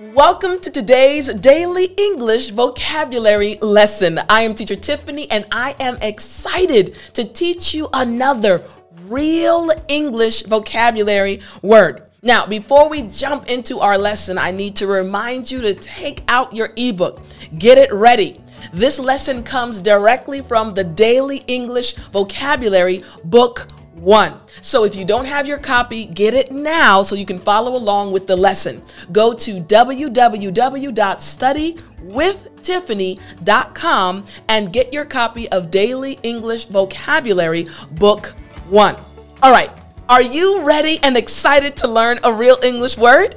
Welcome to today's daily English vocabulary lesson. I am teacher Tiffany and I am excited to teach you another real English vocabulary word. Now, before we jump into our lesson, I need to remind you to take out your ebook. Get it ready. This lesson comes directly from the Daily English Vocabulary Book 1. So if you don't have your copy, get it now so you can follow along with the lesson. Go to www.studywithtiffany.com and get your copy of Daily English Vocabulary Book 1. All right, are you ready and excited to learn a real English word?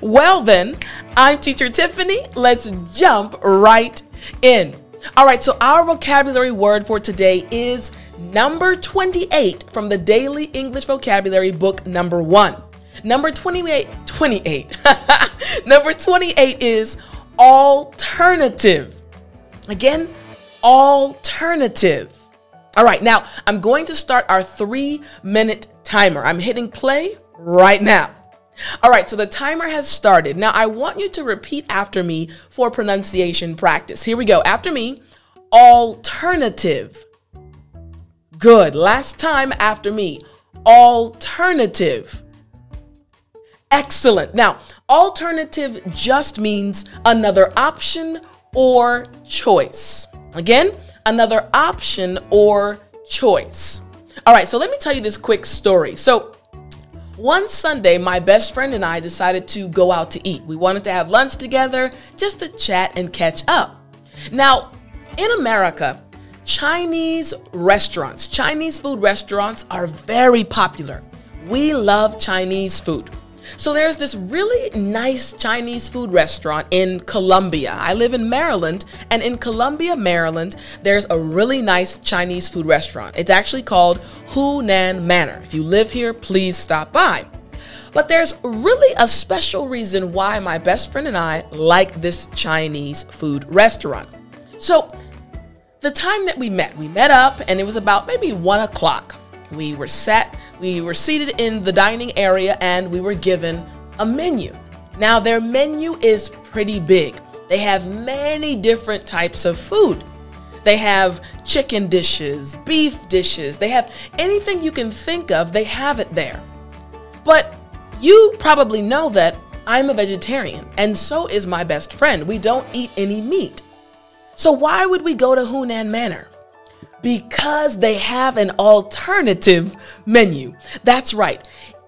Well, then, I'm teacher Tiffany. Let's jump right in. All right, so our vocabulary word for today is number 28 from the Daily English Vocabulary book number 1. Number 28 28. number 28 is alternative. Again, alternative. All right, now I'm going to start our 3 minute timer. I'm hitting play right now. All right, so the timer has started. Now I want you to repeat after me for pronunciation practice. Here we go. After me, alternative. Good. Last time after me, alternative. Excellent. Now, alternative just means another option or choice. Again, another option or choice. All right, so let me tell you this quick story. So, one Sunday, my best friend and I decided to go out to eat. We wanted to have lunch together just to chat and catch up. Now, in America, Chinese restaurants, Chinese food restaurants are very popular. We love Chinese food. So there's this really nice Chinese food restaurant in Columbia. I live in Maryland, and in Columbia, Maryland, there's a really nice Chinese food restaurant. It's actually called Hunan Manor. If you live here, please stop by. But there's really a special reason why my best friend and I like this Chinese food restaurant. So, the time that we met, we met up and it was about maybe one o'clock. We were set, we were seated in the dining area and we were given a menu. Now, their menu is pretty big. They have many different types of food. They have chicken dishes, beef dishes, they have anything you can think of, they have it there. But you probably know that I'm a vegetarian, and so is my best friend. We don't eat any meat. So, why would we go to Hunan Manor? Because they have an alternative menu. That's right.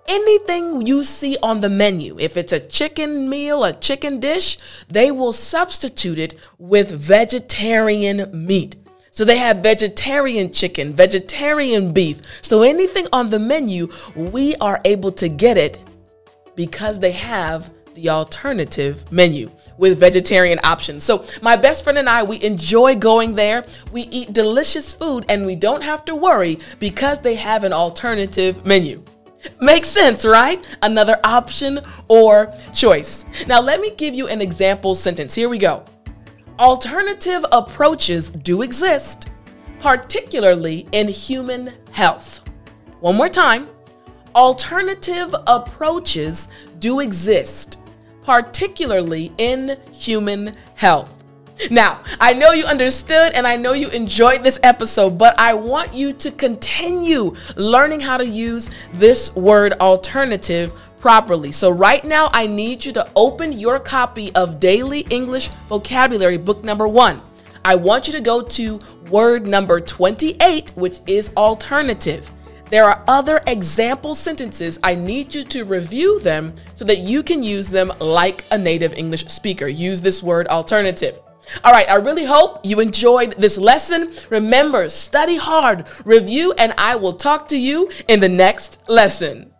Anything you see on the menu, if it's a chicken meal, a chicken dish, they will substitute it with vegetarian meat. So they have vegetarian chicken, vegetarian beef. So anything on the menu, we are able to get it because they have the alternative menu with vegetarian options. So, my best friend and I, we enjoy going there. We eat delicious food and we don't have to worry because they have an alternative menu. Makes sense, right? Another option or choice. Now, let me give you an example sentence. Here we go. Alternative approaches do exist, particularly in human health. One more time. Alternative approaches do exist, particularly in human health. Now, I know you understood and I know you enjoyed this episode, but I want you to continue learning how to use this word alternative properly. So, right now, I need you to open your copy of Daily English Vocabulary, book number one. I want you to go to word number 28, which is alternative. There are other example sentences. I need you to review them so that you can use them like a native English speaker. Use this word alternative. All right, I really hope you enjoyed this lesson. Remember, study hard, review, and I will talk to you in the next lesson.